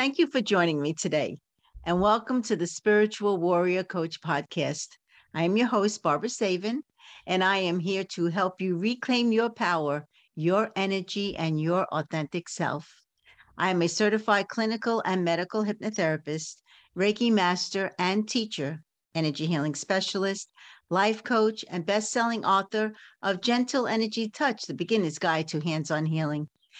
Thank you for joining me today, and welcome to the Spiritual Warrior Coach podcast. I am your host, Barbara Savin, and I am here to help you reclaim your power, your energy, and your authentic self. I am a certified clinical and medical hypnotherapist, Reiki master and teacher, energy healing specialist, life coach, and best selling author of Gentle Energy Touch The Beginner's Guide to Hands on Healing.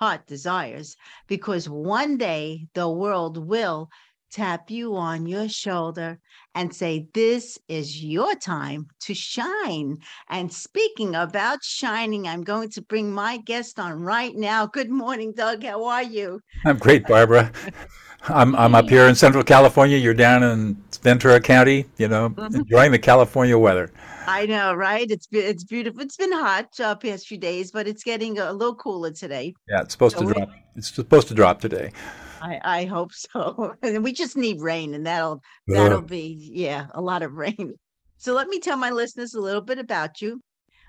heart desires. Because one day the world will tap you on your shoulder and say, This is your time to shine. And speaking about shining, I'm going to bring my guest on right now. Good morning, Doug. How are you? I'm great, Barbara. I'm I'm up here in Central California. You're down in Ventura County. You know, mm-hmm. enjoying the California weather. I know, right? It's it's beautiful. It's been hot uh, past few days, but it's getting a little cooler today. Yeah, it's supposed so to drop. It's supposed to drop today. I, I hope so. And we just need rain, and that'll that'll be yeah a lot of rain. So let me tell my listeners a little bit about you.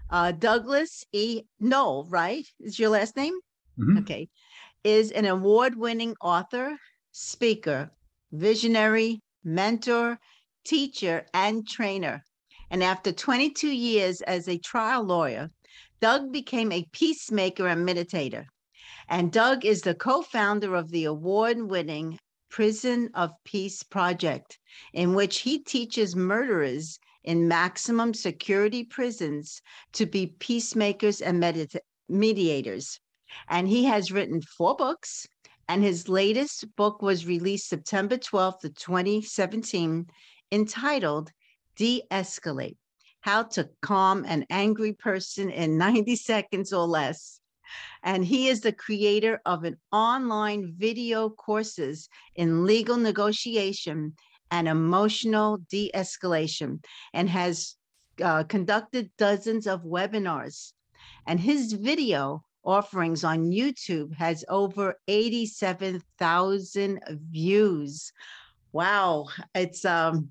Uh, Douglas E. Noll, right? Is your last name? Mm-hmm. Okay. Is an award-winning author, speaker, visionary, mentor, teacher, and trainer. And after 22 years as a trial lawyer, Doug became a peacemaker and meditator. And Doug is the co founder of the award winning Prison of Peace Project, in which he teaches murderers in maximum security prisons to be peacemakers and medita- mediators. And he has written four books, and his latest book was released September 12th, 2017, entitled De Escalate How to Calm an Angry Person in 90 Seconds or Less. And he is the creator of an online video courses in legal negotiation and emotional de escalation and has uh, conducted dozens of webinars. And his video offerings on YouTube has over 87,000 views. Wow, it's um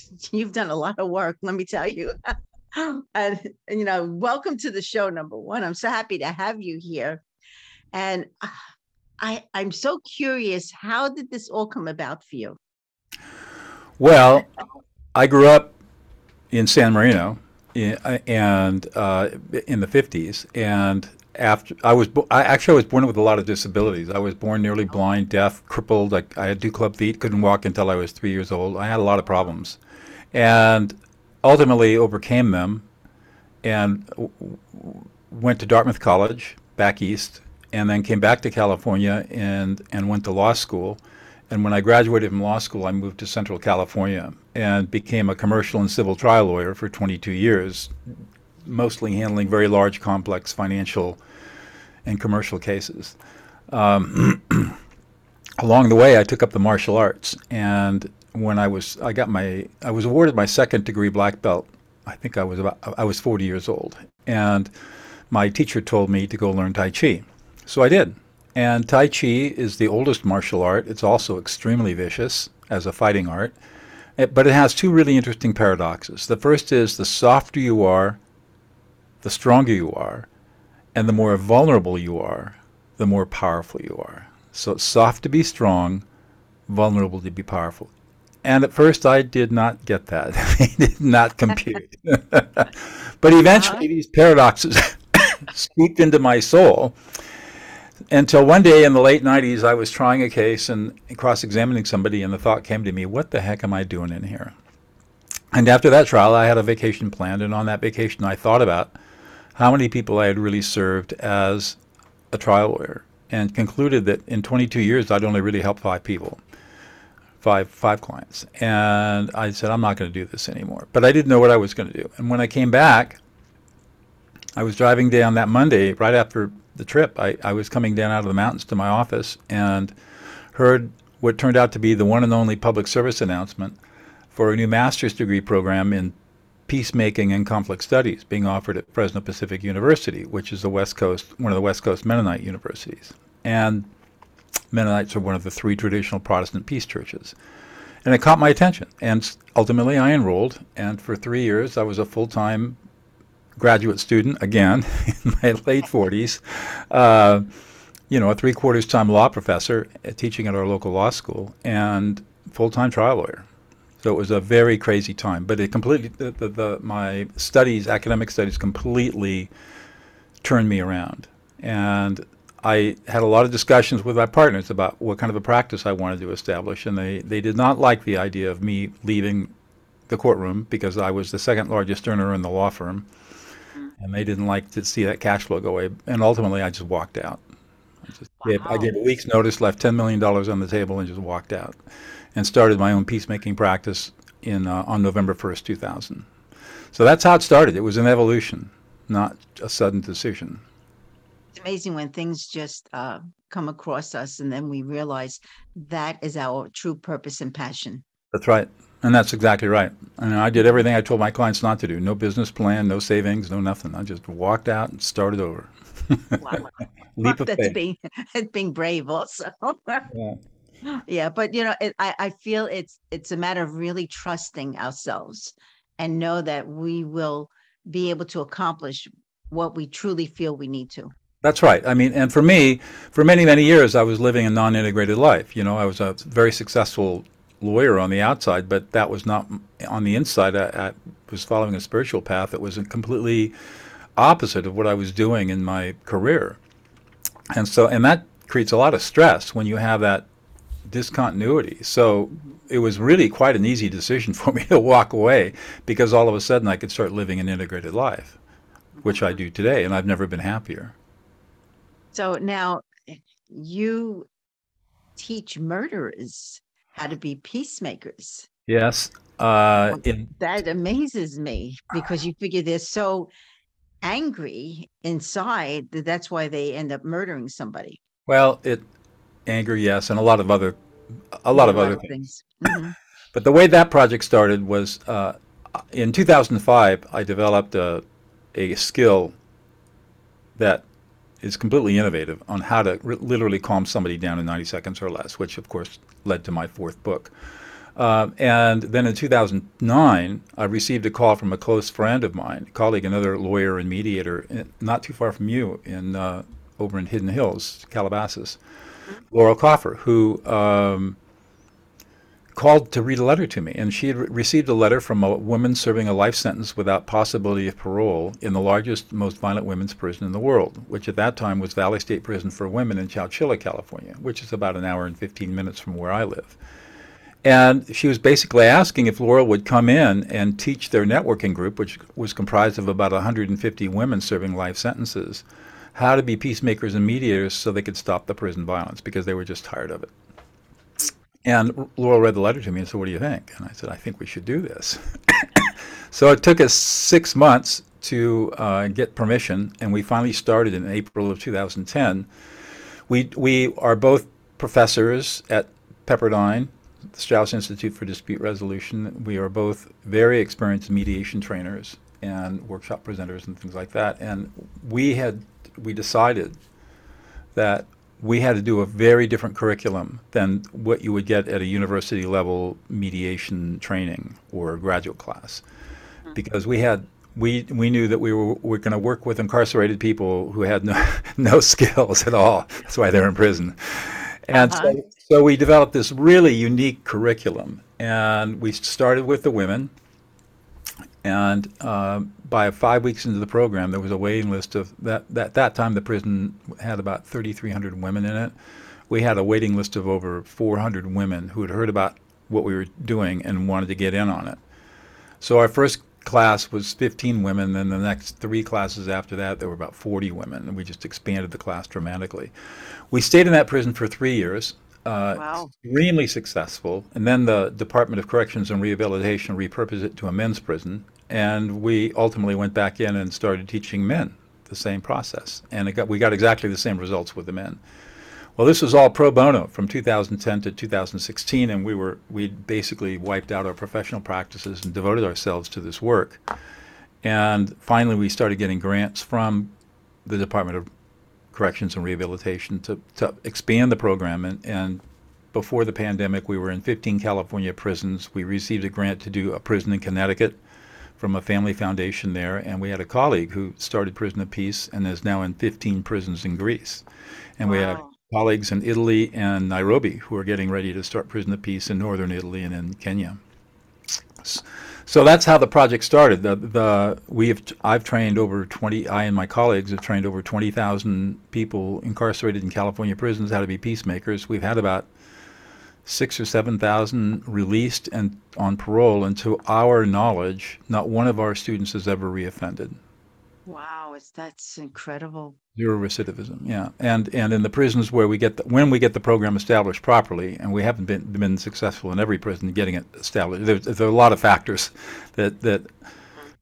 you've done a lot of work, let me tell you. and, and you know, welcome to the show number 1. I'm so happy to have you here. And uh, I I'm so curious, how did this all come about for you? Well, I grew up in San Marino in, and uh, in the 50s and after I was bo- I actually I was born with a lot of disabilities. I was born nearly oh. blind, deaf, crippled. I, I had two club feet, couldn't walk until I was three years old. I had a lot of problems, and ultimately overcame them, and w- went to Dartmouth College back east, and then came back to California and and went to law school. And when I graduated from law school, I moved to Central California and became a commercial and civil trial lawyer for 22 years, mostly handling very large, complex financial and commercial cases. Um, along the way, I took up the martial arts, and when I was, I got my, I was awarded my second degree black belt. I think I was about, I was 40 years old, and my teacher told me to go learn Tai Chi, so I did. And Tai Chi is the oldest martial art. It's also extremely vicious as a fighting art, eh, but it has two really interesting paradoxes. The first is the softer you are, the stronger you are, and the more vulnerable you are, the more powerful you are. So it's soft to be strong, vulnerable to be powerful. And at first, I did not get that. they did not compute. but eventually, these paradoxes seeped into my soul. until one day in the late 90s, I was trying a case and cross examining somebody, and the thought came to me, what the heck am I doing in here? And after that trial, I had a vacation planned, and on that vacation, I thought about how many people I had really served as a trial lawyer and concluded that in 22 years, I'd only really helped five people, five, five clients. And I said, I'm not going to do this anymore. But I didn't know what I was going to do. And when I came back, I was driving down that Monday, right after the trip. I, I was coming down out of the mountains to my office and heard what turned out to be the one and only public service announcement for a new master's degree program in peacemaking and conflict studies being offered at Fresno Pacific University, which is the West Coast, one of the West Coast Mennonite universities. And Mennonites are one of the three traditional Protestant peace churches. And it caught my attention. And ultimately, I enrolled. And for three years, I was a full time graduate student, again, in my late 40s. Uh, you know, a three quarters time law professor uh, teaching at our local law school and full time trial lawyer. So it was a very crazy time. But it completely, the, the, the, my studies, academic studies, completely turned me around. And I had a lot of discussions with my partners about what kind of a practice I wanted to establish, and they, they did not like the idea of me leaving the courtroom because I was the second largest earner in the law firm, and they didn't like to see that cash flow go away. And ultimately, I just walked out. I, just gave, I gave a week's notice, left $10 million on the table, and just walked out and started my own peacemaking practice in uh, on November 1st, 2000. So that's how it started. It was an evolution, not a sudden decision. It's amazing when things just uh, come across us and then we realize that is our true purpose and passion. That's right. And that's exactly right. And I did everything I told my clients not to do. No business plan, no savings, no nothing. I just walked out and started over. Wow. Leap of that's faith. Being, being brave also. yeah yeah but you know it, I, I feel it's it's a matter of really trusting ourselves and know that we will be able to accomplish what we truly feel we need to. That's right. I mean and for me for many many years i was living a non-integrated life. You know i was a very successful lawyer on the outside but that was not on the inside. I, I was following a spiritual path that was completely opposite of what i was doing in my career. And so and that creates a lot of stress when you have that discontinuity. So it was really quite an easy decision for me to walk away because all of a sudden I could start living an integrated life, which I do today, and I've never been happier. So now you teach murderers how to be peacemakers. Yes. Uh, in, that amazes me because you figure they're so angry inside that that's why they end up murdering somebody. Well, it anger, yes, and a lot of other, a lot of other things. things. Mm-hmm. but the way that project started was uh, in 2005. I developed a a skill that is completely innovative on how to r- literally calm somebody down in 90 seconds or less, which of course led to my fourth book. Uh, and then in 2009, I received a call from a close friend of mine, colleague, another lawyer and mediator, not too far from you, in uh, over in Hidden Hills, Calabasas, Laurel Kaufer, who um, called to read a letter to me. And she had re- received a letter from a woman serving a life sentence without possibility of parole in the largest, most violent women's prison in the world, which at that time was Valley State Prison for Women in Chowchilla, California, which is about an hour and 15 minutes from where I live. And she was basically asking if Laurel would come in and teach their networking group, which was comprised of about 150 women serving life sentences, how to be peacemakers and mediators so they could stop the prison violence because they were just tired of it. And Laurel read the letter to me and said, What do you think? And I said, I think we should do this. so it took us six months to uh, get permission, and we finally started in April of 2010. We, we are both professors at Pepperdine, the Straus Institute for Dispute Resolution. We are both very experienced mediation trainers and workshop presenters and things like that. And we had we decided that we had to do a very different curriculum than what you would get at a university level mediation training or graduate class. Mm-hmm. because we had we we knew that we were, were going to work with incarcerated people who had no no skills at all. That's why they're in prison. And uh-huh. so, so we developed this really unique curriculum. And we started with the women. And uh, by five weeks into the program, there was a waiting list of that. That that time, the prison had about 3,300 women in it. We had a waiting list of over 400 women who had heard about what we were doing and wanted to get in on it. So our first class was 15 women, and the next three classes after that, there were about 40 women, and we just expanded the class dramatically. We stayed in that prison for three years. Uh, Wow. extremely successful. And then the Department of Corrections and Rehabilitation repurposed it to a men's prison. And we ultimately went back in and started teaching men the same process. And got, we got exactly the same results with the men. Well, this was all pro bono from 2010 to 2016, and we were we basically wiped out our professional practices and devoted ourselves to this work. And finally, we started getting grants from the Department of Corrections and Rehabilitation to, to expand the program. And, and before the pandemic, we were in 15 California prisons. We received a grant to do a prison in Connecticut from a family foundation there, and we had a colleague who started Prison of Peace and is now in 15 prisons in Greece. And we have colleagues in Italy and Nairobi who are getting ready to start Prison of Peace in northern Italy and in Kenya. So that's how the project started. The, the we have I've trained over 20. I and my colleagues have trained over 20,000 people incarcerated in California prisons how to be peacemakers. We've had about six or seven thousand released and on parole, and to our knowledge, not one of our students has ever reoffended. Wow, it's that's incredible. Zero recidivism, yeah, and and in the prisons where we get the, when we get the program established properly, and we haven't been been successful in every prison getting it established. There, there are a lot of factors that that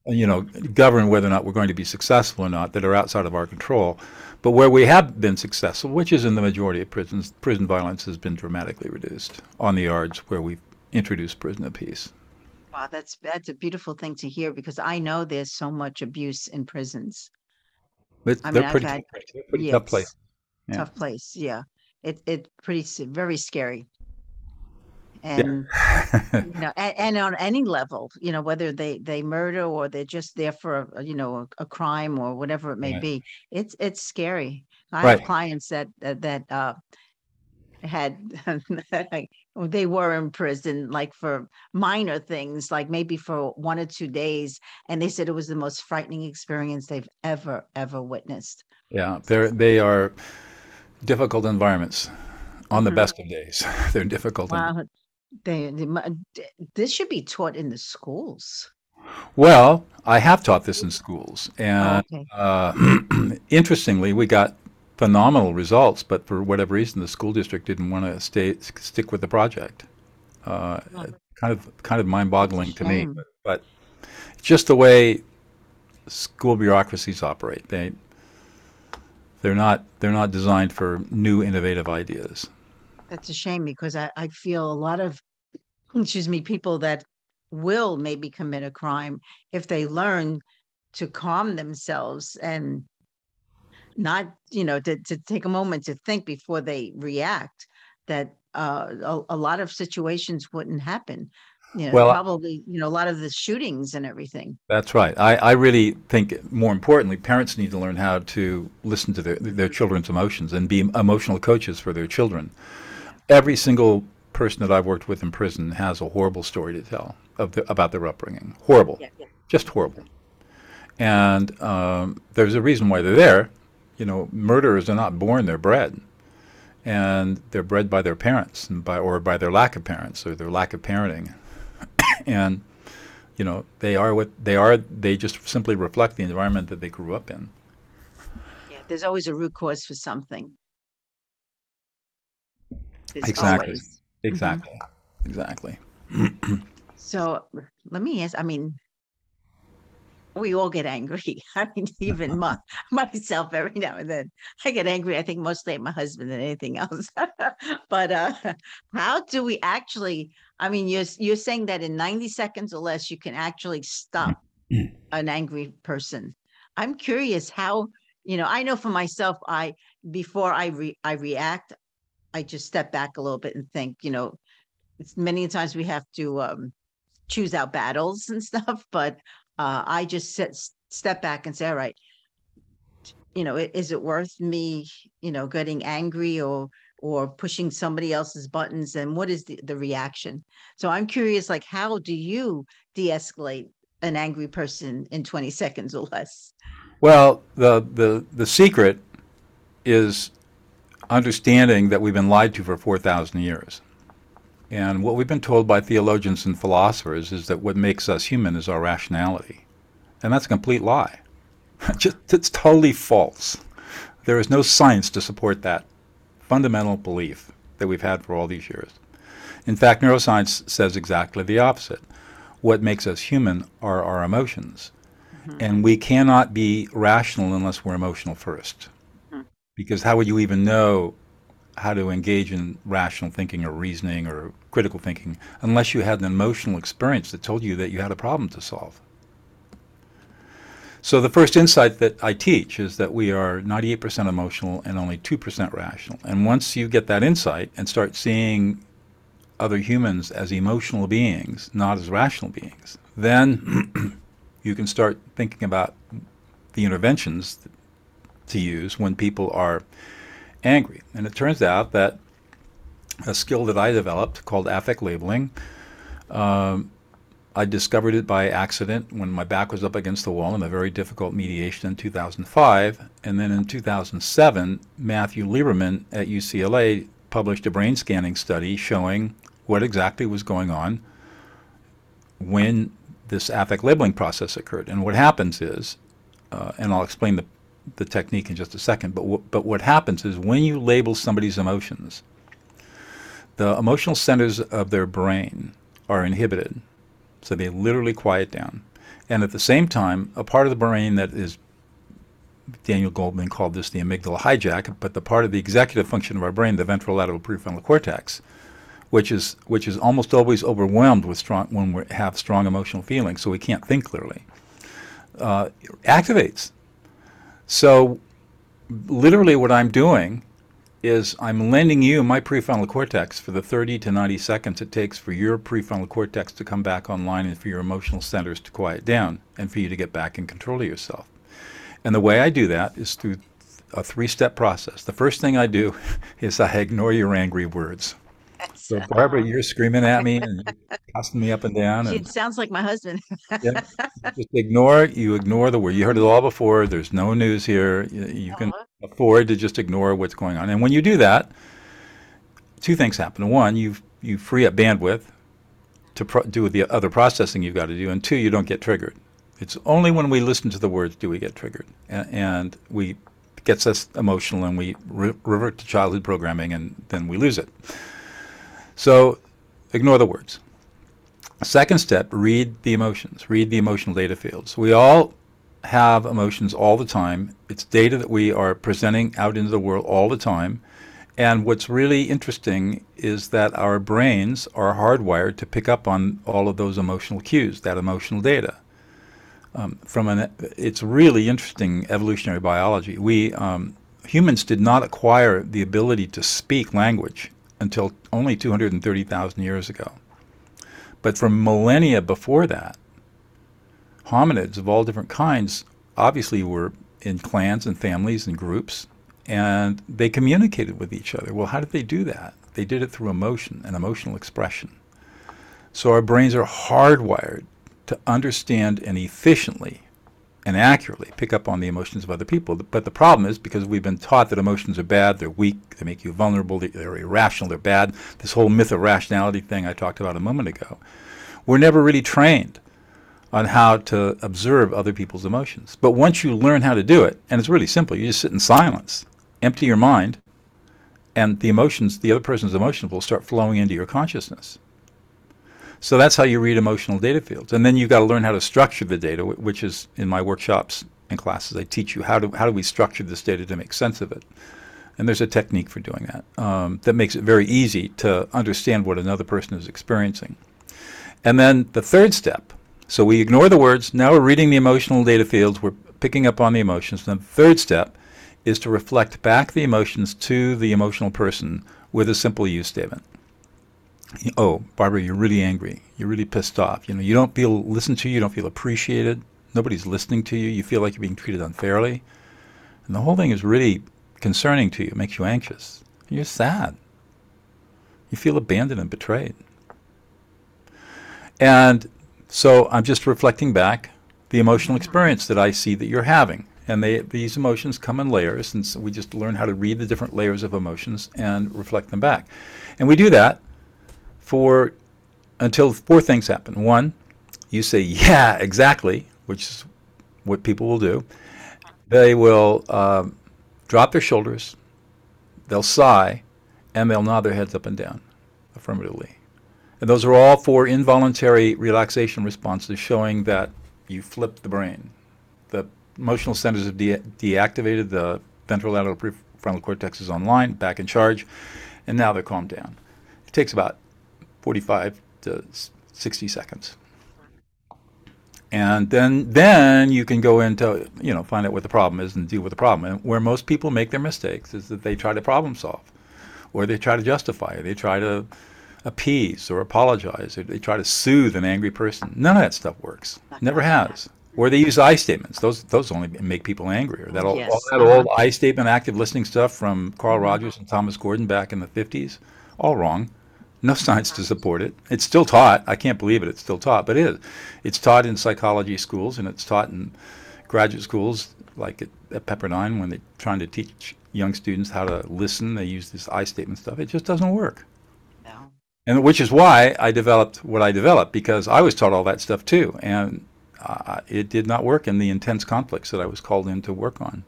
you know govern whether or not we're going to be successful or not that are outside of our control. But where we have been successful, which is in the majority of prisons, prison violence has been dramatically reduced on the yards where we've introduced prison of peace. Wow, that's that's a beautiful thing to hear because I know there's so much abuse in prisons. But I they're mean, I've pretty, had- they're pretty tough place. Yeah. Tough place, yeah. It it pretty very scary. And you know, and, and on any level, you know, whether they they murder or they're just there for a, you know a, a crime or whatever it may Right. be, it's it's scary. I Right. have clients that that, that uh had they were in prison like for minor things, like maybe for one or two days, and they said it was the most frightening experience they've ever ever witnessed. Yeah, they're they are difficult environments on the Mhm. best of days. They're difficult. Wow, they, they this should be taught in the schools. Well, I have taught this in schools, Oh, and okay. uh, interestingly, we got phenomenal results. But for whatever reason, the school district didn't want to stay stick with the project. Uh, Oh. kind of kind of mind-boggling to me, but, but just the way school bureaucracies operate. They they're not they're not designed for new innovative ideas. That's a shame because I, I feel a lot of, excuse me, people that will maybe commit a crime if they learn to calm themselves and not, you know, to, to take a moment to think before they react, that uh, a, a lot of situations wouldn't happen. You know, Well, probably, you know, a lot of the shootings and everything. That's right. I, I really think more importantly, parents need to learn how to listen to their, their children's emotions and be emotional coaches for their children. Every single person that I've worked with in prison has a horrible story to tell of the, about their upbringing. Horrible, just horrible. And um, there's a reason why they're there. You know, murderers are not born; they're bred, and they're bred by their parents and by or by their lack of parents or their lack of parenting. and you know they are what they are they just simply reflect the environment that they grew up in Yeah, there's always a root cause for something. Exactly. always. exactly exactly So let me ask, I mean, we all get angry. I mean, even my, myself every now and then. I get angry, I think mostly at my husband than anything else. But uh how do we actually, I mean, you're you're saying that in 90 seconds or less, you can actually stop an angry person. I'm curious how, you know, I know for myself, I before I re I react, I just step back a little bit and think, you know, it's many times we have to um choose out battles and stuff, but uh, I just sit, step back and say, all right, you know, is it worth me, you know, getting angry or or pushing somebody else's buttons and what is the, the reaction? So I'm curious, like, how do you de-escalate an angry person in 20 seconds or less? Well, the, the, the secret is understanding that we've been lied to for 4,000 years. And what we've been told by theologians and philosophers is that what makes us human is our rationality. And that's a complete lie. Just, it's totally false. There is no science to support that fundamental belief that we've had for all these years. In fact, neuroscience says exactly the opposite. What makes us human are our emotions. Mm-hmm. And we cannot be rational unless we're emotional 1st mm-hmm. Because how would you even know how to engage in rational thinking or reasoning or critical thinking unless you had an emotional experience that told you that you had a problem to solve? So the first insight that I teach is that we are 98% emotional and only 2% rational. And once you get that insight and start seeing other humans as emotional beings, not as rational beings, then you can start thinking about the interventions to use when people are angry. And it turns out that a skill that I developed called affect labeling um, I discovered it by accident when my back was up against the wall in a very difficult mediation in 2005. And then in 2007, Matthew Lieberman at UCLA published a brain scanning study showing what exactly was going on when this affect labeling process occurred. And what happens is, uh, and I'll explain the, the technique in just a second, but, w- but what happens is when you label somebody's emotions, the emotional centers of their brain are inhibited so they literally quiet down. And at the same time, a part of the brain that is, Daniel Goleman called this the amygdala hijack, but the part of the executive function of our brain, the ventral ventrolateral prefrontal cortex, which is which is almost always overwhelmed with strong when we have strong emotional feelings, so we can't think clearly, uh, activates. So, literally, what I'm doing is I'm lending you my prefrontal cortex for the 30 to 90 seconds it takes for your prefrontal cortex to come back online and for your emotional centers to quiet down and for you to get back in control of yourself. And the way I do that is through a three step process. The first thing I do is I ignore your angry words. So Barbara, you're screaming at me and tossing me up and down. And, it sounds like my husband. yeah, just ignore. it. You ignore the word. You heard it all before. There's no news here. You, you can uh-huh. afford to just ignore what's going on. And when you do that, two things happen. One, you you free up bandwidth to pro- do the other processing you've got to do, and two, you don't get triggered. It's only when we listen to the words do we get triggered, and, and we gets us emotional, and we re- revert to childhood programming, and then we lose it. So ignore the words. Second step, read the emotions, read the emotional data fields. We all have emotions all the time. It's data that we are presenting out into the world all the time. And what's really interesting is that our brains are hardwired to pick up on all of those emotional cues, that emotional data. Um, from an, it's really interesting evolutionary biology. We um, humans did not acquire the ability to speak language until only 230,000 years ago. But for millennia before that, hominids of all different kinds obviously were in clans and families and groups, and they communicated with each other. Well, how did they do that? They did it through emotion and emotional expression. So our brains are hardwired to understand and efficiently and accurately pick up on the emotions of other people. But the problem is because we've been taught that emotions are bad, they're weak, they make you vulnerable, they're irrational, they're bad. This whole myth of rationality thing I talked about a moment ago. We're never really trained on how to observe other people's emotions. But once you learn how to do it, and it's really simple, you just sit in silence, empty your mind, and the emotions, the other person's emotions will start flowing into your consciousness. So that's how you read emotional data fields. And then you've got to learn how to structure the data, which is in my workshops and classes. I teach you how do, how do we structure this data to make sense of it. And there's a technique for doing that um, that makes it very easy to understand what another person is experiencing. And then the third step so we ignore the words. Now we're reading the emotional data fields. We're picking up on the emotions. The third step is to reflect back the emotions to the emotional person with a simple use statement oh, Barbara, you're really angry. You're really pissed off. You know, you don't feel listened to. You don't feel appreciated. Nobody's listening to you. You feel like you're being treated unfairly. And the whole thing is really concerning to you. It makes you anxious. You're sad. You feel abandoned and betrayed. And So I'm just reflecting back the emotional experience that I see that you're having. And they, these emotions come in layers, and so we just learn how to read the different layers of emotions and reflect them back. And we do that for until four things happen. One, you say, yeah, exactly, which is what people will do. They will um, drop their shoulders, they'll sigh, and they'll nod their heads up and down affirmatively. And those are all four involuntary relaxation responses showing that you flipped the brain. The emotional centers have de- deactivated, the ventrolateral prefrontal cortex is online, back in charge, and now they're calmed down. It takes about 45 to 60 seconds. And then then you can go into, you know, find out what the problem is and deal with the problem. And where most people make their mistakes is that they try to problem solve or they try to justify it. They try to appease or apologize or they try to soothe an angry person. None of that stuff works. Never has. Or they use I statements. Those those only make people angrier. That, old, Yes. all that old I statement active listening stuff from Carl mm-hmm. Rogers and Thomas Gordon back in the 50s, all wrong. No science to support it. It's still taught. I can't believe it. It's still taught, but it is. It's taught in psychology schools and it's taught in graduate schools like at, at Pepperdine when they're trying to teach young students how to listen. They use this I statement stuff. It just doesn't work. No. And which is why I developed what I developed because I was taught all that stuff too, and uh, it did not work in the intense conflicts that I was called in to work on.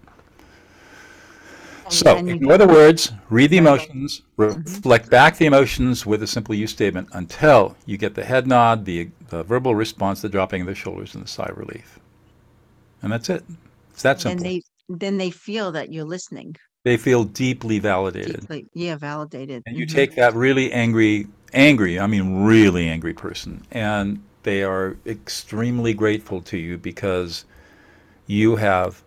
And- So, and in other words, read the emotions, reflect back the emotions with a simple you statement until you get the head nod, the, the verbal response, the dropping of the shoulders, and the sigh of relief. And that's it. It's that simple. they then they feel that you're listening. They feel deeply validated. Deeply, yeah, validated. And you Mhm. take that really angry, angry, I mean really angry person, and they are extremely grateful to you because you have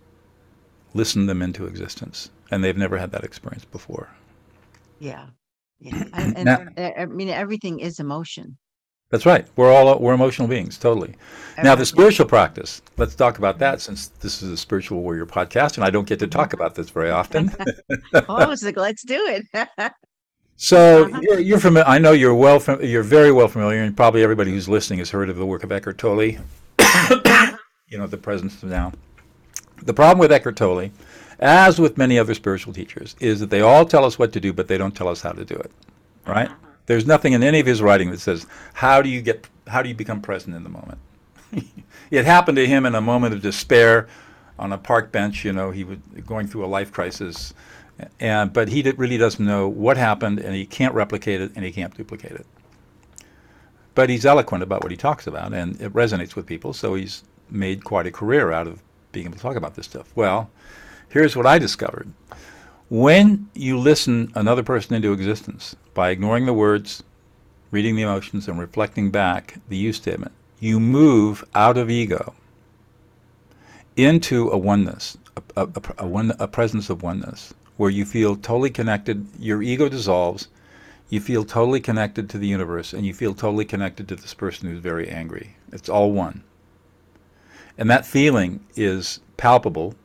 listened them into existence, and they've never had that experience before. Yeah. Yeah. And, and Now- I mean, everything is emotion. That's right. We're all we're emotional beings, totally. Now, the spiritual practice. Let's talk about that since this is a spiritual warrior podcast, and I don't get to talk about this very often. Oh, like, let's do it. So Uh-huh. you're, you're familiar. I know you're well. Fam- you're very well familiar, and probably everybody who's listening has heard of the work of Eckhart Tolle. you know the presence of now. The problem with Eckhart Tolle, as with many other spiritual teachers, is that they all tell us what to do, but they don't tell us how to do it. Right? Uh-huh. There's nothing in any of his writing that says how do you get how do you become present in the moment. it happened to him in a moment of despair on a park bench. You know, he was going through a life crisis, and but he did, really doesn't know what happened, and he can't replicate it, and he can't duplicate it. But he's eloquent about what he talks about, and it resonates with people. So he's made quite a career out of being able to talk about this stuff. Well, here's what I discovered: when you listen another person into existence by ignoring the words, reading the emotions, and reflecting back the you statement, you move out of ego into a oneness, a, a, a, one, a presence of oneness, where you feel totally connected. Your ego dissolves. You feel totally connected to the universe, and you feel totally connected to this person who's very angry. It's all one. And that feeling is palpable,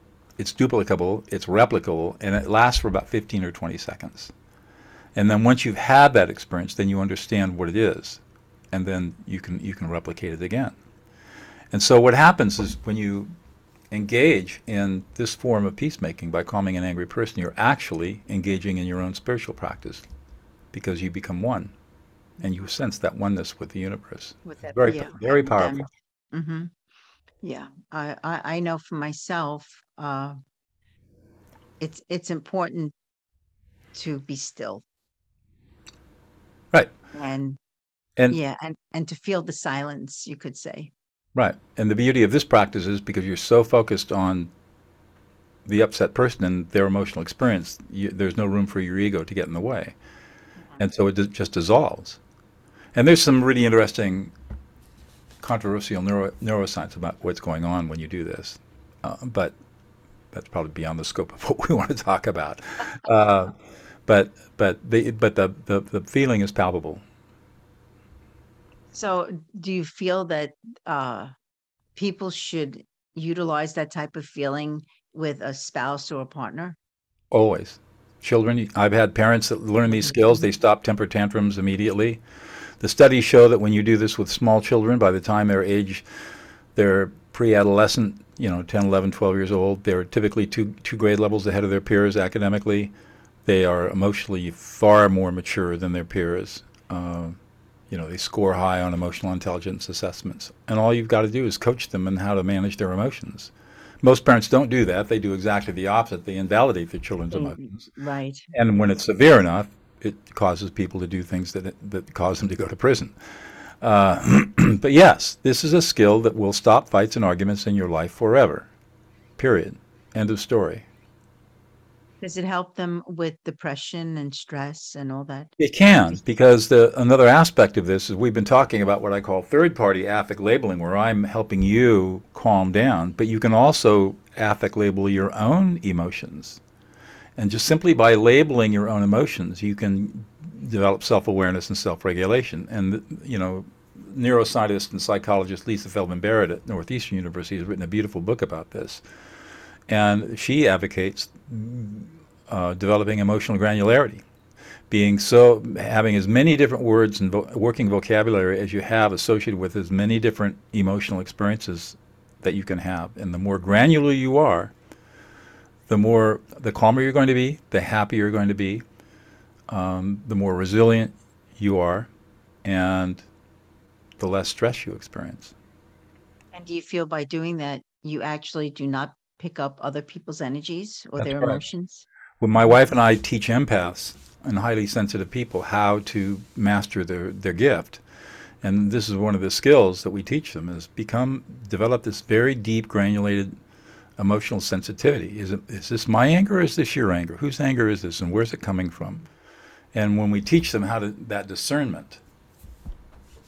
it's duplicable, it's replicable, and it lasts for about 15 or 20 seconds. And then once you've had that experience, then you understand what it is, and then you can you can replicate it again. And so what happens is when you engage in this form of peacemaking by calming an angry person, you're actually engaging in your own spiritual practice because you become one and you sense that oneness with the universe. With that, Very, yeah, very powerful. then- hmm Yeah, I, I I know for myself, uh, it's it's important to be still Right. and And yeah, and and to feel the silence, you could say. Right. And the beauty of this practice is because you're so focused on the upset person and their emotional experience, you, there's no room for your ego to get in the way. And so it just dissolves. And there's some really interesting controversial neuro, neuroscience about what's going on when you do this. Uh, but that's probably beyond the scope of what we want to talk about. Uh, but but the but the, the, the feeling is palpable. So, do you feel that uh, people should utilize that type of feeling with a spouse or a partner? Always. Children, I've had parents that learn these skills. They stop temper tantrums immediately. The studies show that when you do this with small children, by the time they're age, they're pre-adolescent, you know, 10, 11, 12 years old, they're typically two, two grade levels ahead of their peers academically. They are emotionally far more mature than their peers. Uh, you know, they score high on emotional intelligence assessments. And all you've got to do is coach them in how to manage their emotions. Most parents don't do that. They do exactly the opposite. They invalidate their children's emotions. Right. And when it's severe enough, it causes people to do things that, that cause them to go to prison. Uh, but yes, this is a skill that will stop fights and arguments in your life forever. Period. End of story. Does it help them with depression and stress and all that? It can, because the another aspect of this is we've been talking about what I call third-party affect labeling, where I'm helping you calm down, but you can also affect label your own emotions. And just simply by labeling your own emotions, you can develop self-awareness and self-regulation. And you know, neuroscientist and psychologist Lisa Feldman Barrett at Northeastern University has written a beautiful book about this. And she advocates uh, developing emotional granularity, being so having as many different words and vo- working vocabulary as you have associated with as many different emotional experiences that you can have. And the more granular you are, the more the calmer you're going to be, the happier you're going to be, um, the more resilient you are, and the less stress you experience. And do you feel by doing that, you actually do not pick up other people's energies or That's their right. emotions? When my wife and I teach empaths and highly sensitive people how to master their, their gift, and this is one of the skills that we teach them is become develop this very deep granulated emotional sensitivity. Is it is this my anger or is this your anger? Whose anger is this and where's it coming from? And when we teach them how to that discernment,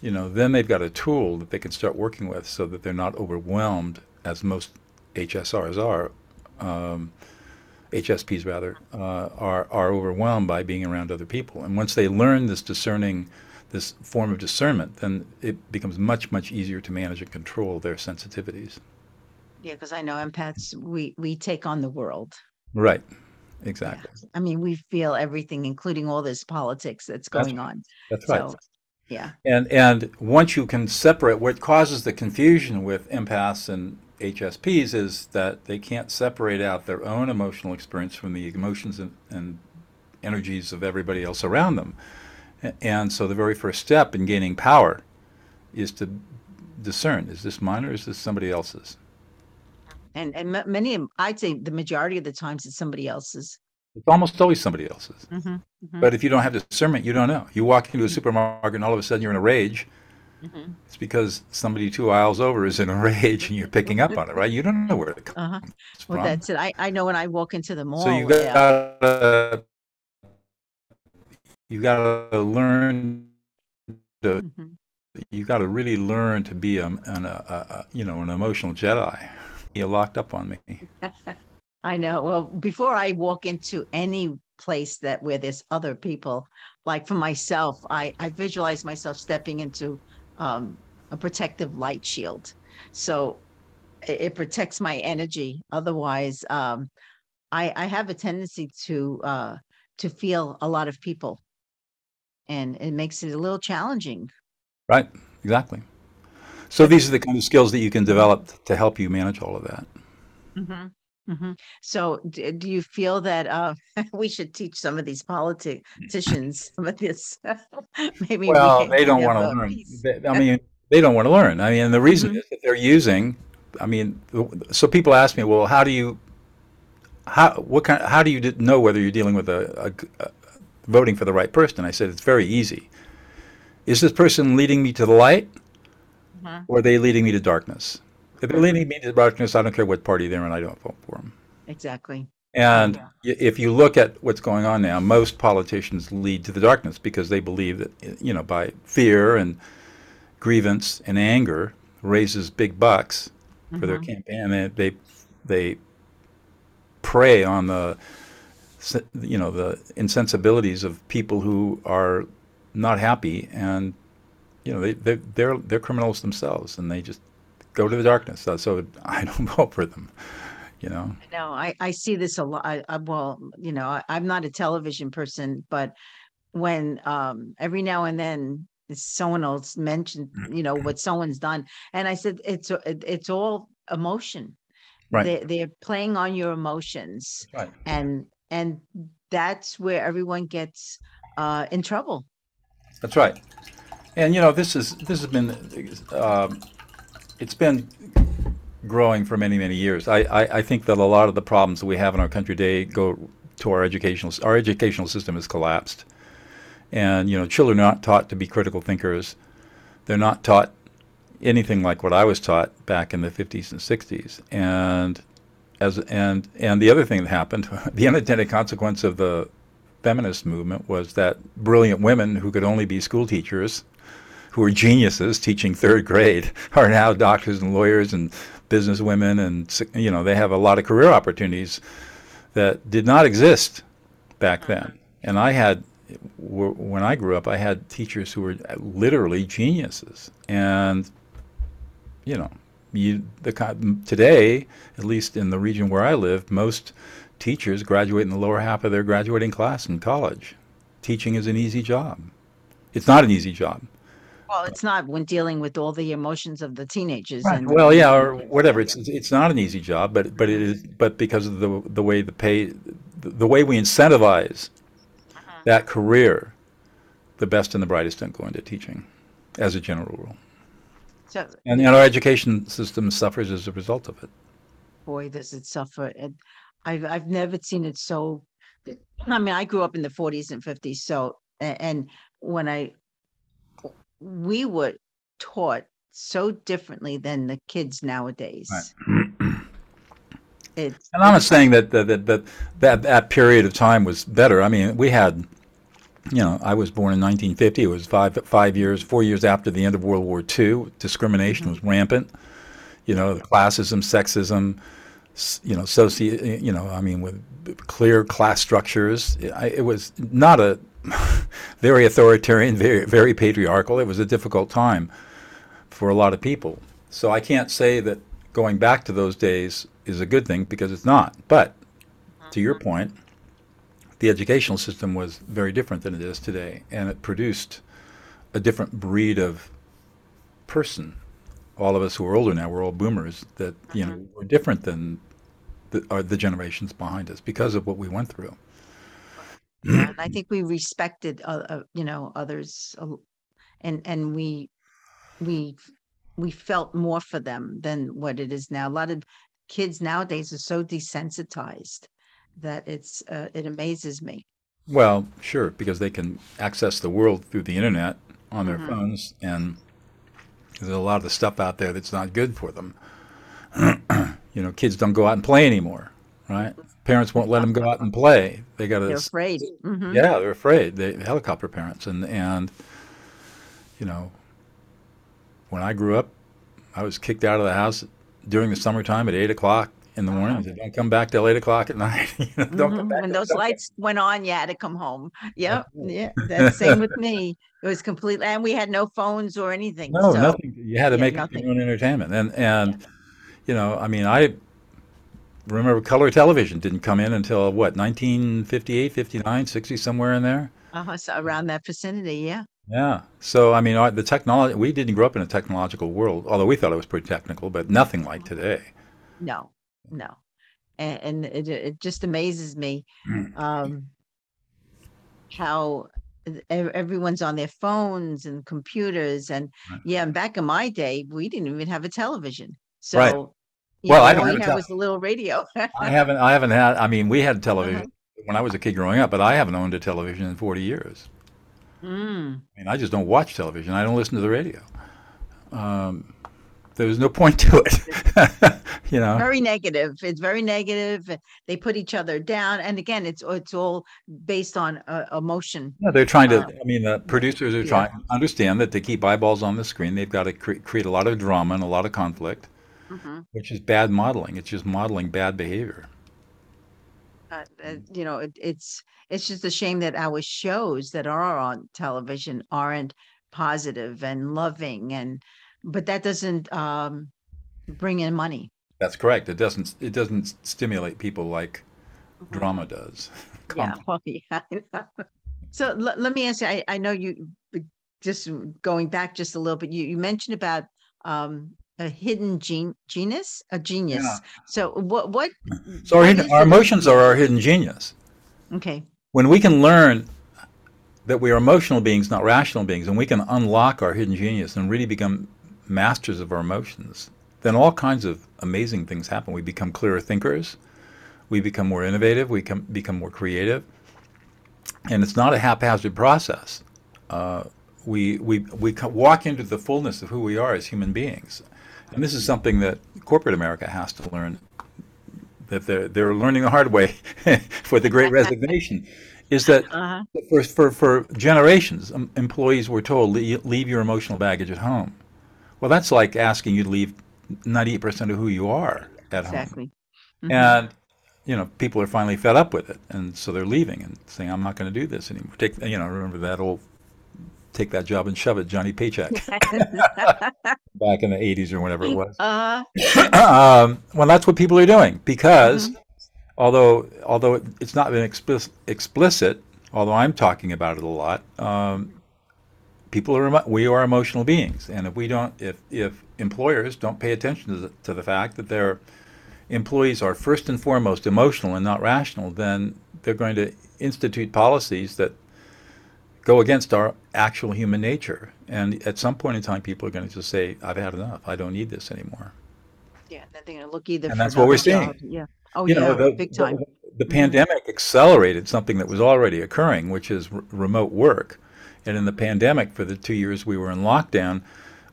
you know, then they've got a tool that they can start working with so that they're not overwhelmed as most HSRs are. Um, HSPs rather, uh, are, are overwhelmed by being around other people. And once they learn this discerning, this form of discernment, then it becomes much, much easier to manage and control their sensitivities. Yeah, because I know empaths, we we take on the world. Right. Yeah. Exactly. I mean, we feel everything, including all this politics that's That's going on. That's right. So, yeah. And and once you can separate what causes the confusion with empaths and HSPs is that they can't separate out their own emotional experience from the emotions and, and energies of everybody else around them. And so the very first step in gaining power is to discern is this mine or is this somebody else's? And and ma- many, I'd say the majority of the times it's somebody else's. It's almost always somebody else's. hmm But if you don't have discernment, you don't know. You walk into a supermarket and all of a sudden you're in a rage. hmm It's because somebody two aisles over is in a rage and you're picking up on it, right? You don't know where it comes Uh-huh. from. Well, that's it. I, I know when I walk into the mall. so you yeah. gotta you gotta learn to Mhm. you gotta really learn to be a, an, a, a you know an emotional Jedi. You locked up on me. I know. Well, before I walk into any place that where there's other people, like for myself, I, I visualize myself stepping into um, a protective light shield. So it, it protects my energy. Otherwise, um, I, I have a tendency to uh, to feel a lot of people, and it makes it a little challenging. Right? Exactly. So these are the kind of skills that you can develop to help you manage all of that. Mm-hmm. hmm So, do you feel that uh, we should teach some of these politicians some of this? Maybe we Well, can they don't want to learn. piece- They- I mean, they don't want to learn. I mean, the reason Mhm. is that they're using. I mean, so people ask me, well, how do you, how what kind, how do you d- know whether you're dealing with a, a g- a- voting for the right person? I said it's very easy. Is this person leading me to the light, Mhm. or are they leading me to darkness? If they're leading me to darkness, I don't care what party they're in. I don't vote for them. Exactly. And Yeah. if you look at what's going on now, most politicians lead to the darkness because they believe that, you know, by fear and grievance and anger raises big bucks for their Mhm. campaign. And they, they, they prey on the, you know, the insensibilities of people who are not happy and, you know, they, they're, they're, they're criminals themselves and they just go to the darkness. So, so I don't vote for them, you know. No, I, I see this a lot. I, I, well, you know, I, I'm not a television person, but when um, every now and then someone else mentioned, you know, what someone's done. And I said, it's, it's all emotion. Right. They, they're playing on your emotions Right. and, and that's where everyone gets, uh, in trouble. That's right. And you know, this is this has been um, it's been growing for many many years. I, I I think that a lot of the problems that we have in our country today go to our educational our educational system has collapsed. And you know, children are not taught to be critical thinkers. They're not taught anything like what I was taught back in the 50s and 60s. And as and and the other thing that happened, the unintended consequence of the feminist movement was that brilliant women who could only be school teachers, who were geniuses teaching third grade, are now doctors and lawyers and businesswomen, and you know they have a lot of career opportunities that did not exist back uh-huh. then. And I had, when I grew up, I had teachers who were literally geniuses, and you know, you the today, at least in the region where I live, most teachers graduate in the lower half of their graduating class in college. Teaching is an easy job. It's not an easy job. Well, it's not when dealing with all the emotions of the teenagers and. Well, yeah, or whatever. It's it's not an easy job, but but it is. But because of the the way the pay, the, the way we incentivize uh-huh. that career, the best and the brightest don't go into teaching, as a general rule. So, And, and our education system suffers as a result of it. boy, does it suffer. And I've, I've never seen it so. I mean, I grew up in the forties and fifties, so, and when I, we were taught so differently than the kids nowadays. It's, And I'm not saying that that, that that that that period of time was better. I mean, we had, you know, I was born in 1950. It was five five years, four years after the end of World War II. Discrimination was mm-hmm. rampant. You know, classism, sexism, you know, soci, you know, I mean, with clear class structures. I, it was not a very authoritarian, very very patriarchal. It was a difficult time for a lot of people. So I can't say that going back to those days is a good thing because it's not. But to your mm-hmm. point, the educational system was very different than it is today, and it produced a different breed of person. All of us who are older now, we're all boomers. That you know, mm-hmm. we're different than the, are the generations behind us because of what we went through. And I think we respected, uh, uh, you know, others, and, and we, we, we felt more for them than what it is now. A lot of kids nowadays are so desensitized that it's, uh, it amazes me. Well, sure, because they can access the world through the internet on their phones, and there's a lot of the stuff out there that's not good for them. you know, kids don't go out and play anymore, right? Parents won't let them go out and play. They got to. They're afraid. Mhm. yeah, they're afraid. They helicopter parents, and and you know, when I grew up, I was kicked out of the house during the summertime at eight o'clock in the morning. I said, "Don't come back till eight o'clock at night." you know, don't come Mhm. back. When those 7 lights went on, you had to come home. Yep, yeah, that's same with me. It was completely, and we had no phones or anything. No, so, nothing. You had to yeah, make nothing. your own entertainment, and and you know, I mean, I remember color television didn't come in until what 1958, 59, 60, somewhere in there. Uh-huh, so around that vicinity, yeah. Yeah. So I mean, our, the technology. We didn't grow up in a technological world, although we thought it was pretty technical, but nothing like today. No, no. And, and it, it just amazes me um, how everyone's on their phones and computers. And Right. yeah, and back in my day, we didn't even have a television. So, Right. Well, know, I don't we have a had was a little radio. I haven't. I haven't had. I mean, we had television Uh-huh. when I was a kid growing up, but I haven't owned a television in 40 years. Mm. I mean, I just don't watch television. I don't listen to the radio. Um, there was no point to it. you know. very negative. It's very negative. They put each other down, and again, it's it's all based on uh, emotion. Yeah, they're trying to. Uh, I mean, the producers are yeah. trying to understand that to keep eyeballs on the screen, they've got to cre- create a lot of drama and a lot of conflict, Mhm. which is bad modeling. It's just modeling bad behavior. Uh, uh, you know, it, it's it's just a shame that our shows that are on television aren't positive and loving, and but that doesn't um, bring in money. That's correct. It doesn't. It doesn't stimulate people like drama does. Yeah, well, yeah. So let, let me ask you. I, I know you just going back just a little bit, you, you mentioned about um, a hidden gen- genius, a genius. Yeah. So what what? So our, hidden, our emotions are our hidden genius. Okay. When we can learn that we are emotional beings, not rational beings, and we can unlock our hidden genius and really become masters of our emotions, then all kinds of amazing things happen. We become clearer thinkers. We become more innovative. We come, become more creative. And it's not a haphazard process. Uh, we we, we walk into the fullness of who we are as human beings. And this is something that corporate America has to learn that they're, they're learning the hard way for the great resignation is that Uh-huh. for, for, for generations, um, employees were told, leave your emotional baggage at home. Well, that's like asking you to leave 98% of who you are at home. Exactly. Mhm. And, you know, people are finally fed up with it. And so they're leaving and saying, I'm not going to do this anymore. Take, you know, remember that old, take that job and shove it, Johnny Paycheck, back in the 80s or whatever it was. uh, um, well, that's what people are doing because although although it, it's not been explicit, explicit, although I'm talking about it a lot, um, people are we are emotional beings, and if we don't, if if employers don't pay attention to the, to the fact that their employees are first and foremost emotional and not rational, then they're going to institute policies that go against our actual human nature. And at some point in time, people are going to just say, "I've had enough. I don't need this anymore." yeah, they're gonna look either. And that's what we're seeing. Yeah. Oh you yeah, know, the, big time. the, the pandemic accelerated something that was already occurring, which is r- remote work. And in the pandemic, for the two years we were in lockdown,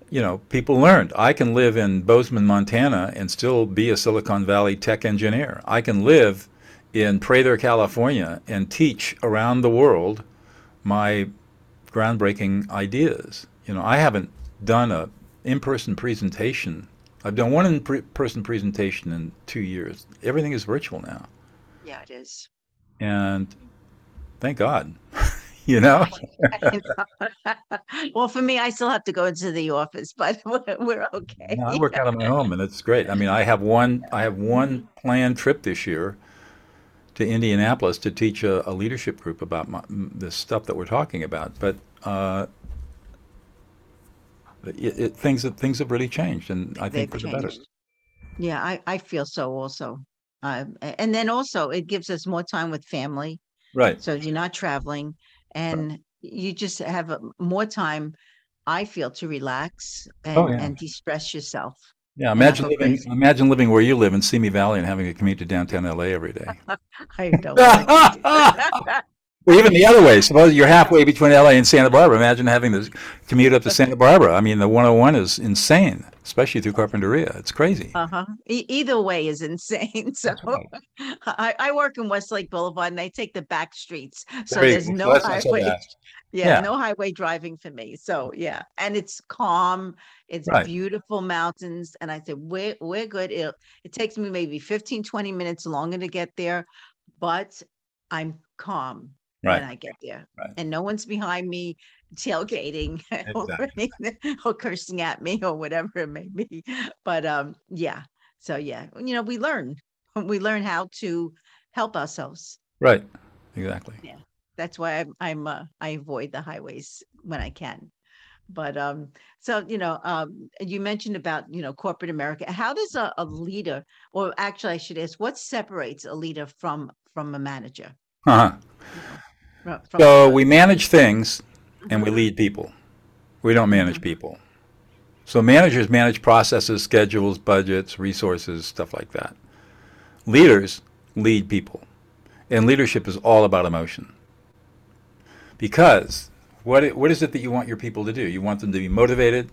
you know, people learned I can live in Bozeman, Montana, and still be a Silicon Valley tech engineer. I can live in Prather, California, and teach around the world my groundbreaking ideas. You know, I haven't done a in-person presentation. I've done one in-person presentation in two years. Everything is virtual now, Yeah, it is. and thank God. you know, well, for me, I still have to go into the office, but we're, we're okay. No, I work out of my home, and it's great. I mean, I have one. I have one planned trip this year to Indianapolis to teach a, a leadership group about my, this stuff that we're talking about. But uh, it, it, things have things have really changed, and I think They've for the better. Yeah, I, I feel so also. Um, and then also it gives us more time with family. Right. So you're not traveling and you just have a, more time, I feel, to relax and, Oh, yeah. and de-stress yourself. Yeah. Imagine living. crazy. Imagine living where you live in Simi Valley and having to commute to downtown LA every day. I don't wanna do that. Well, even the other way. Suppose you're halfway between LA and Santa Barbara. Imagine having to commute up to Santa Barbara. I mean, the 101 is insane, especially through Carpinteria. It's crazy. Uh-huh. E- either way is insane. So right. I, I work in Westlake Boulevard and I take the back streets. So There there's no So that's so highway. Yeah, Yeah. no highway driving for me. So yeah, and it's calm. It's Right. beautiful mountains. And I said, we're we're good. It it takes me maybe 15, 20 minutes longer to get there, but I'm calm Right. when I get there. Right. And no one's behind me tailgating or, Exactly. or cursing at me or whatever it may be. But um yeah. So yeah, you know, we learn. We learn how to help ourselves Right. Exactly. Yeah. That's why I'm, I'm uh, I avoid the highways when I can. But um, so you know, um, you mentioned about you know corporate America. How does a, a leader, or actually, I should ask, what separates a leader from from a manager? Uh-huh. Fro- So we manage things and we Mhm. lead people. We don't manage people. So managers manage processes, schedules, budgets, resources, stuff like that. Leaders lead people. And leadership is all about emotion. Because what, what is it that you want your people to do? You want them to be motivated.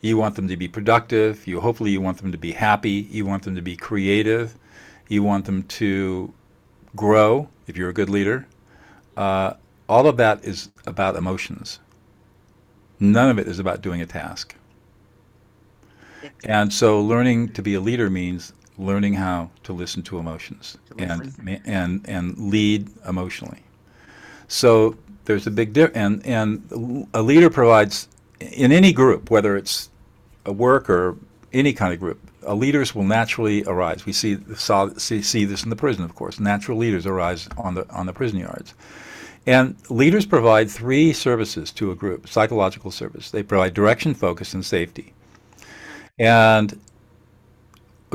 You want them to be productive. You hopefully you want them to be happy. You want them to be creative. You want them to grow if you're a good leader. Uh, all of that is about emotions. None of it is about doing a task. And so learning to be a leader means learning how to listen to emotions and and and lead emotionally. So there's a big difference, and and a leader provides in any group, whether it's a work or any kind of group, uh, leaders will naturally arise. We see, saw, see see this in the prison, of course. Natural leaders arise on the on the prison yards, And leaders provide three services to a group psychological service. They provide direction, focus, and safety. And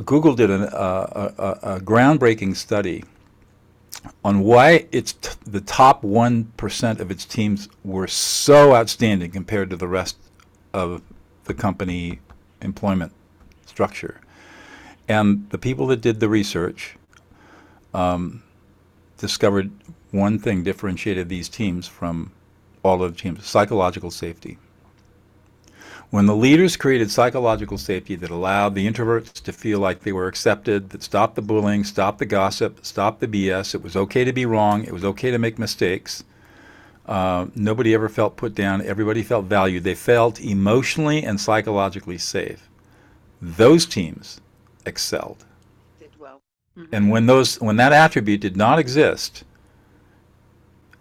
Google did an, uh, a, a, groundbreaking study on why it's t- the top 1% of its teams were so outstanding compared to the rest of the company employment structure. And the people that did the research um, discovered one thing differentiated these teams from all of the teams psychological safety. When the leaders created psychological safety that allowed the introverts to feel like they were accepted, that stopped the bullying, stopped the gossip, stopped the BS, it was okay to be wrong, it was okay to make mistakes. Uh, nobody ever felt put down. Everybody felt valued. They felt emotionally and psychologically safe. Those teams excelled. Did well. Mm-hmm. And when those when that attribute did not exist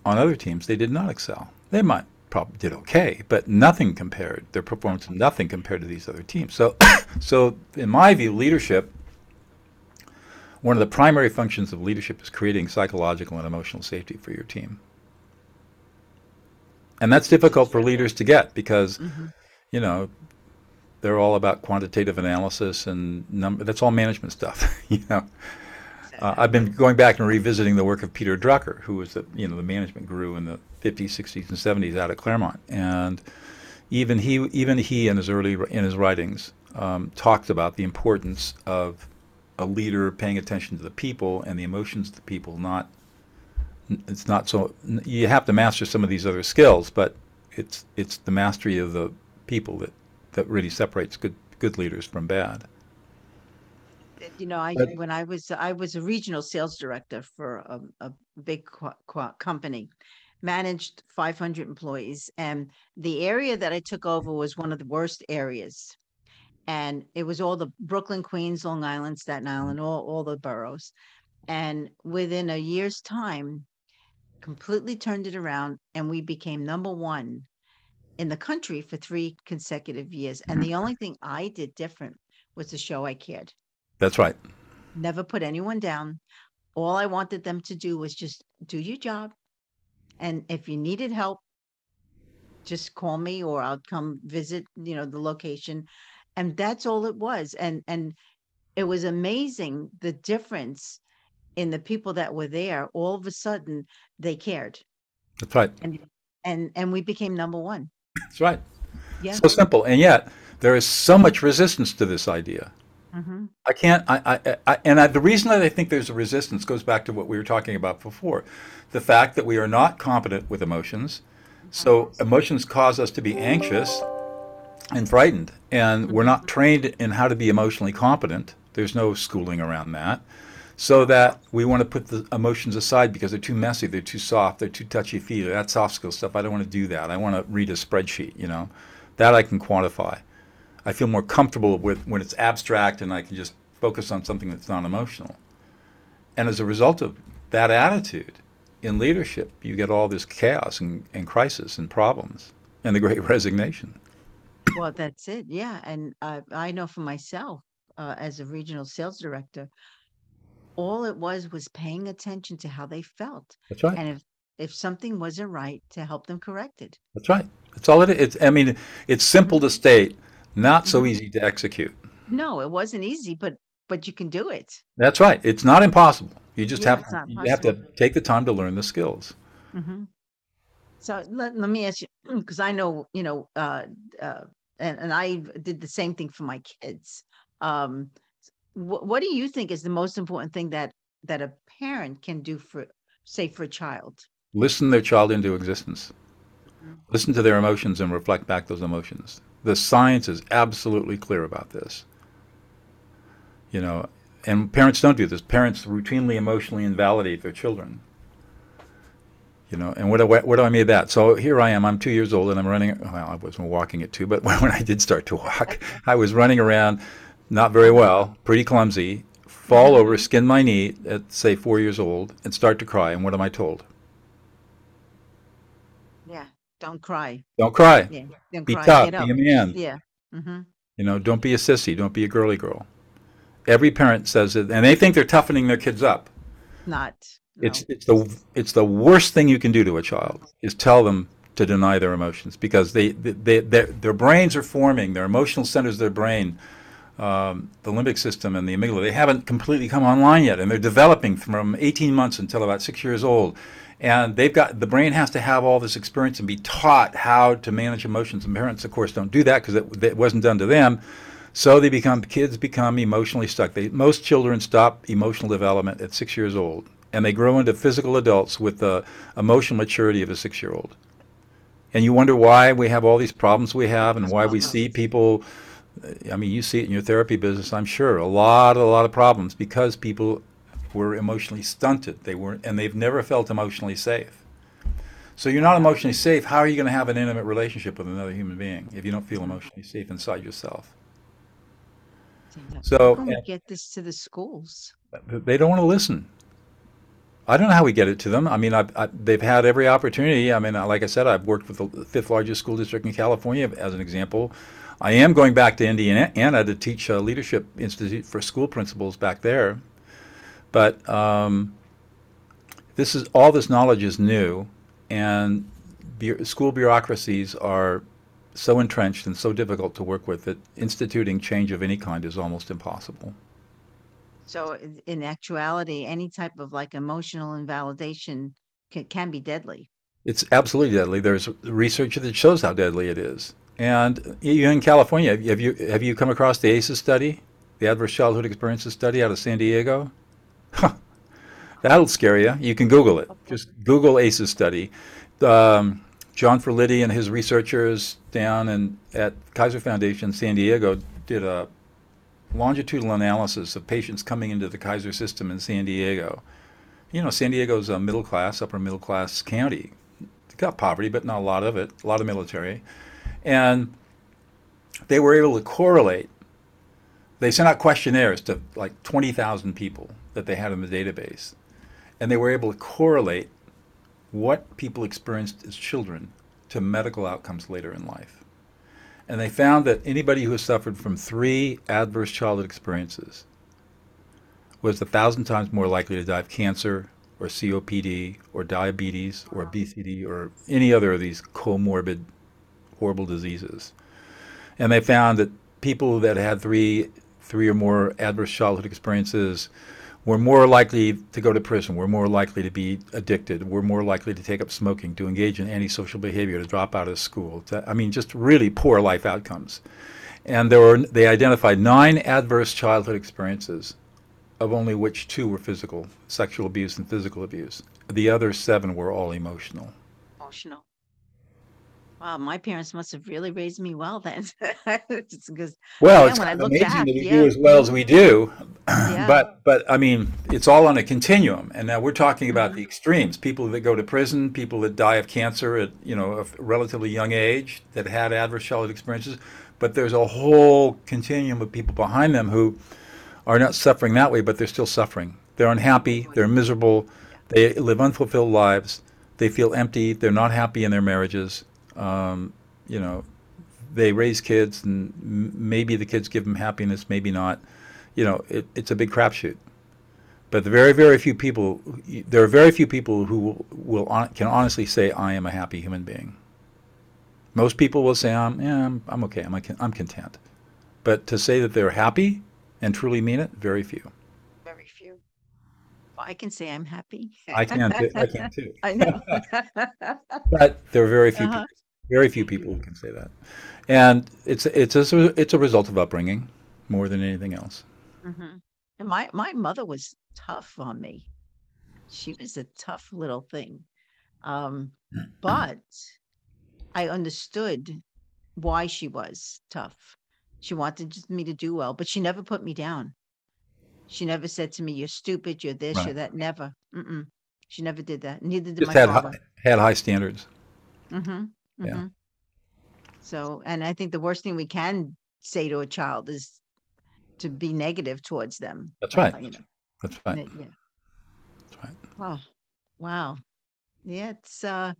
on other teams, they did not excel. They might probably did okay, but nothing compared their performance nothing compared to these other teams. So so in my view, leadership one of the primary functions of leadership is creating psychological and emotional safety for your team. And that's difficult for leaders to get because mm-hmm. you know, they're all about quantitative analysis and number. That's all management stuff, you know. Uh, I've been going back and revisiting the work of Peter Drucker, who was the you know the management guru in the 50s, 60s, and 70s out of Claremont, and even he even he in his early in his writings um, talked about the importance of a leader paying attention to the people and the emotions of the people. Not it's not so you have to master some of these other skills, but it's it's the mastery of the people that that really separates good good leaders from bad. You know, I but, when I was I was a regional sales director for a, a big company, managed 500 employees, and the area that I took over was one of the worst areas, and it was all the Brooklyn, Queens, Long Island, Staten Island, all all the boroughs, and within a year's time, completely turned it around, and we became number one in the country for three consecutive years. And the only thing I did different was to show I cared. That's right. Never put anyone down. All I wanted them to do was just do your job. And if you needed help, just call me or I'll come visit, you know, the location. And that's all it was. And and it was amazing the difference in the people that were there. All of a sudden they cared. That's right. And and and we became number one. That's right. Yeah. So simple. And yet, there is so much resistance to this idea. Mm-hmm. I can't, I, I, I and I, the reason that I think there's a resistance goes back to what we were talking about before. The fact that we are not competent with emotions. So emotions cause us to be anxious and frightened, and we're not trained in how to be emotionally competent. There's no schooling around that so that we want to put the emotions aside because they're too messy, they're too soft, they're too touchy feely. That soft skill stuff, I don't want to do that. I want to read a spreadsheet, you know. That I can quantify. I feel more comfortable with when it's abstract and I can just focus on something that's non emotional. And as a result of that attitude in leadership, you get all this chaos and, and crisis and problems and the great resignation. Well, that's it. Yeah. And uh, I know for myself, uh, as a regional sales director, all it was was paying attention to how they felt. That's right. And if if something wasn't right, to help them correct it. That's right. That's all it is. It's, I mean, it's simple to state, not so mm-hmm. easy to execute. No, it wasn't easy, but but you can do it. That's right. It's not impossible. You just yeah, have you have to take the time to learn the skills. Mm-hmm. So let, let me ask you, because I know you know, uh, uh, and and I did the same thing for my kids. Um, what, what do you think is the most important thing that that a parent can do for say for a child? Listen their child into existence. Mm-hmm. listen to their emotions and reflect back those emotions. The science is absolutely clear about this. You know and parents don't do this. Parents routinely emotionally invalidate their children. You know and what do I, what do I mean by that? So here I am I'm two years old and I'm running well I wasn't walking at two but when I did start to walk I was running around not very well, pretty clumsy, fall over, skin my knee at say four years old, and start to cry. And what am I told? Yeah, don't cry. Don't cry. Yeah, don't be cry. tough. Be a man. Yeah. Mm-hmm. You know, don't be a sissy. Don't be a girly girl. Every parent says it, and they think they're toughening their kids up. Not. It's it's the it's the worst thing you can do to a child is tell them to deny their emotions because they, they, they their, their brains are forming, their emotional centers of their brain, um, the limbic system and the amygdala, they haven't completely come online yet, and they're developing from 18 months until about six years old. And they've got the brain has to have all this experience and be taught how to manage emotions. And parents, of course, don't do that because it, it wasn't done to them. So they become kids become emotionally stuck. They, most children stop emotional development at six years old, and they grow into physical adults with the emotional maturity of a six-year-old. And you wonder why we have all these problems we have, and why we see people. I mean, you see it in your therapy business, I'm sure. A lot, a lot of problems because people were emotionally stunted. They weren't, and they've never felt emotionally safe. So you're not emotionally safe. How are you going to have an intimate relationship with another human being if you don't feel emotionally safe inside yourself? So How can we get this to the schools? They don't want to listen. I don't know how we get it to them. I mean, I've, I, they've had every opportunity. I mean, like I said, I've worked with the fifth largest school district in California as an example. I am going back to Indiana to teach a leadership institute for school principals back there. But um, this is all this knowledge is new, and bu- school bureaucracies are so entrenched and so difficult to work with that instituting change of any kind is almost impossible. So in actuality, any type of like emotional invalidation can, can be deadly. It's absolutely deadly. There's research that shows how deadly it is. And you in California, have you have you come across the ACEs study, the Adverse Childhood Experiences study out of San Diego? That'll scare you. You can Google it. Just Google ACEs study. Um, John Felitti and his researchers down in, at Kaiser Foundation San Diego did a longitudinal analysis of patients coming into the Kaiser system in San Diego. You know, San Diego's a middle class, upper middle class county. It's got poverty, but not a lot of it, a lot of military. And they were able to correlate. They sent out questionnaires to like 20,000 people that they had in the database. And they were able to correlate what people experienced as children to medical outcomes later in life. And they found that anybody who has suffered from three adverse childhood experiences was a thousand times more likely to die of cancer or COPD or diabetes or obesity or any other of these comorbid horrible diseases. And they found that people that had three three or more adverse childhood experiences we're more likely to go to prison. We're more likely to be addicted. We're more likely to take up smoking, to engage in antisocial behavior, to drop out of school. To, I mean, just really poor life outcomes. And there were they identified nine adverse childhood experiences, of only which two were physical, sexual abuse and physical abuse. The other seven were all emotional. Emotional. Wow, my parents must have really raised me well then. because well, it's when amazing back, that we yeah. do as well as we do. Yeah. But but I mean, it's all on a continuum. And now we're talking about the mm-hmm. extremes: people that go to prison, people that die of cancer at you know a relatively young age that had adverse childhood experiences. But there's a whole continuum of people behind them who are not suffering that way, but they're still suffering. They're unhappy. Oh, they're miserable. They live unfulfilled lives. They feel empty. They're not happy in their marriages um, you know, they raise kids, and maybe the kids give them happiness, maybe not. You know, it, it's a big crapshoot. But the very, very few people, there are very few people who will, will on, can honestly say, "I am a happy human being." Most people will say, "I'm, yeah, I'm, I'm okay. I'm, I'm content." But to say that they're happy and truly mean it, very few. Very few. Well, I can say I'm happy. I can. Too. I can too. I know. but there are very few uh-huh. people very few people who can say that, and it's it's a, it's a result of upbringing more than anything else. Mm-hmm. And my my mother was tough on me. She was a tough little thing, um, but I understood why she was tough. She wanted me to do well, but she never put me down. She never said to me, "You're stupid. You're this. Right. You're that." Never. Mm-mm. She never did that. Neither did Just my had father. High, had high standards. Mm-hmm. Yeah. Mhm. So, and I think the worst thing we can say to a child is to be negative towards them. That's right. you know, That's right. yeah. That's right. Wow. Wow. Yeah, it's uh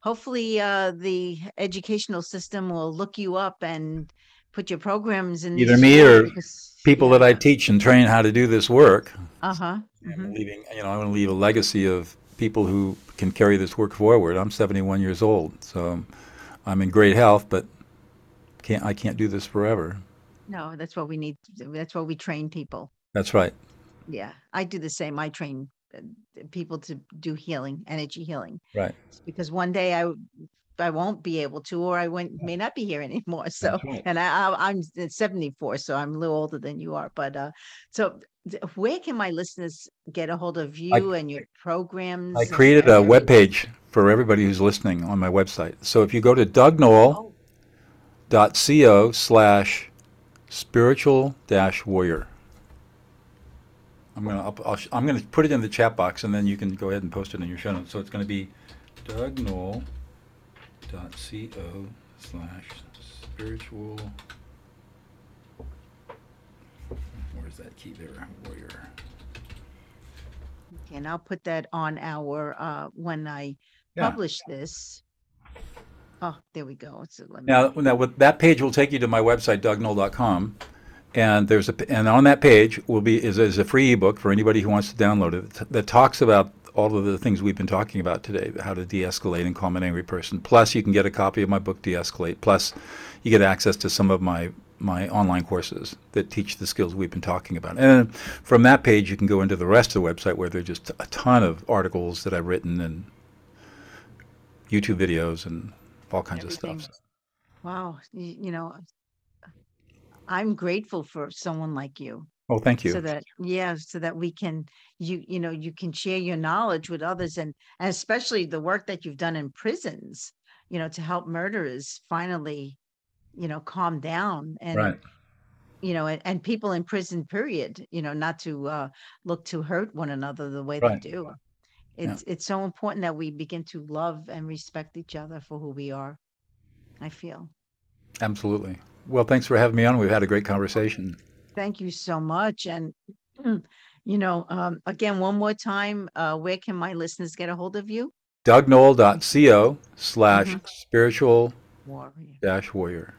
hopefully uh the educational system will look you up and put your programs in Either these me schools or because- people that I teach and train how to do this work. Uh-huh. I'm leaving, you know, I want to leave a legacy of people who can carry this work forward. I'm 71 years old, so I'm in great health, but can't I can't do this forever. No, that's what we need. to do. That's what we train people. That's right. Yeah, I do the same. I train uh, people to do healing, energy healing, Right. because one day I I won't be able to, or I won't, may not be here anymore. So, right. and I, I I'm 74, so I'm a little older than you are. But uh, so where can my listeners get a hold of you and your programs? I created a web page for everybody who's listening on my website. So if you go to dougnoll.co Oh, slash spiritual dash warrior. I'm gonna I'll, I'm gonna put it in the chat box and then you can go ahead and post it in your show notes. So it's gonna be dougnoll.co slash spiritual. Where's that key there? Warrior. Okay, and I'll put that on our uh when I Yeah. publish this. Oh, there we go. So let me. Now, now with, that page will take you to my website, dougnoll.com. And there's a, p- and on that page will be, is, is a free ebook for anybody who wants to download it that talks about all of the things we've been talking about today, how to de-escalate and calm an angry person. Plus, you can get a copy of my book, De-Escalate. Plus, you get access to some of my, my online courses that teach the skills we've been talking about. And from that page, you can go into the rest of the website where there's just a ton of articles that I've written and YouTube videos and all kinds of Everything. stuff. Wow, you, you know, I'm grateful for someone like you. Oh, thank you. So that yeah, so that we can you you know you can share your knowledge with others and, and especially the work that you've done in prisons, you know, to help murderers finally, you know, calm down and Right. you know and, and people in prison period, you know, not to uh look to hurt one another the way Right. they do. Yeah. It's it's so important that we begin to love and respect each other for who we are. I feel. Absolutely. Well, thanks for having me on. We've had a great conversation. Thank you so much. And, you know, um, again, one more time, uh, where can my listeners get a hold of you? DougNoll.co slash Mhm. spiritual Warrior. dash warrior.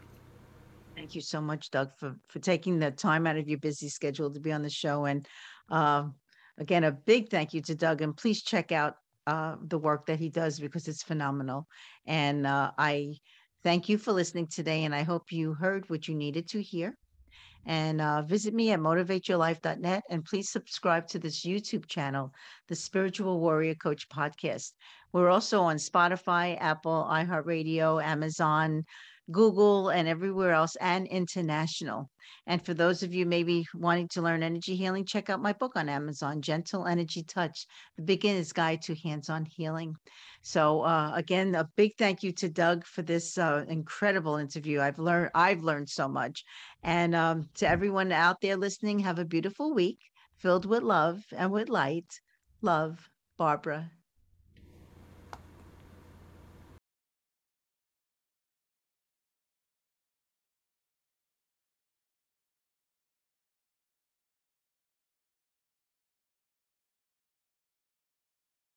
Thank you so much, Doug, for, for taking the time out of your busy schedule to be on the show. And uh, again, a big thank you to Doug. And please check out uh, the work that he does because it's phenomenal. And uh, I thank you for listening today. And I hope you heard what you needed to hear. And uh, visit me at motivateyourlife.net. And please subscribe to this YouTube channel, the Spiritual Warrior Coach Podcast. We're also on Spotify, Apple, iHeartRadio, Amazon, Google, and everywhere else, and international. And for those of you maybe wanting to learn energy healing, check out my book on Amazon, Gentle Energy Touch, The Beginner's Guide to Hands-on Healing. So uh, again, a big thank you to Doug for this uh, incredible interview. I've learned I've learned so much. And um, to everyone out there listening, have a beautiful week filled with love and with light. Love, Barbara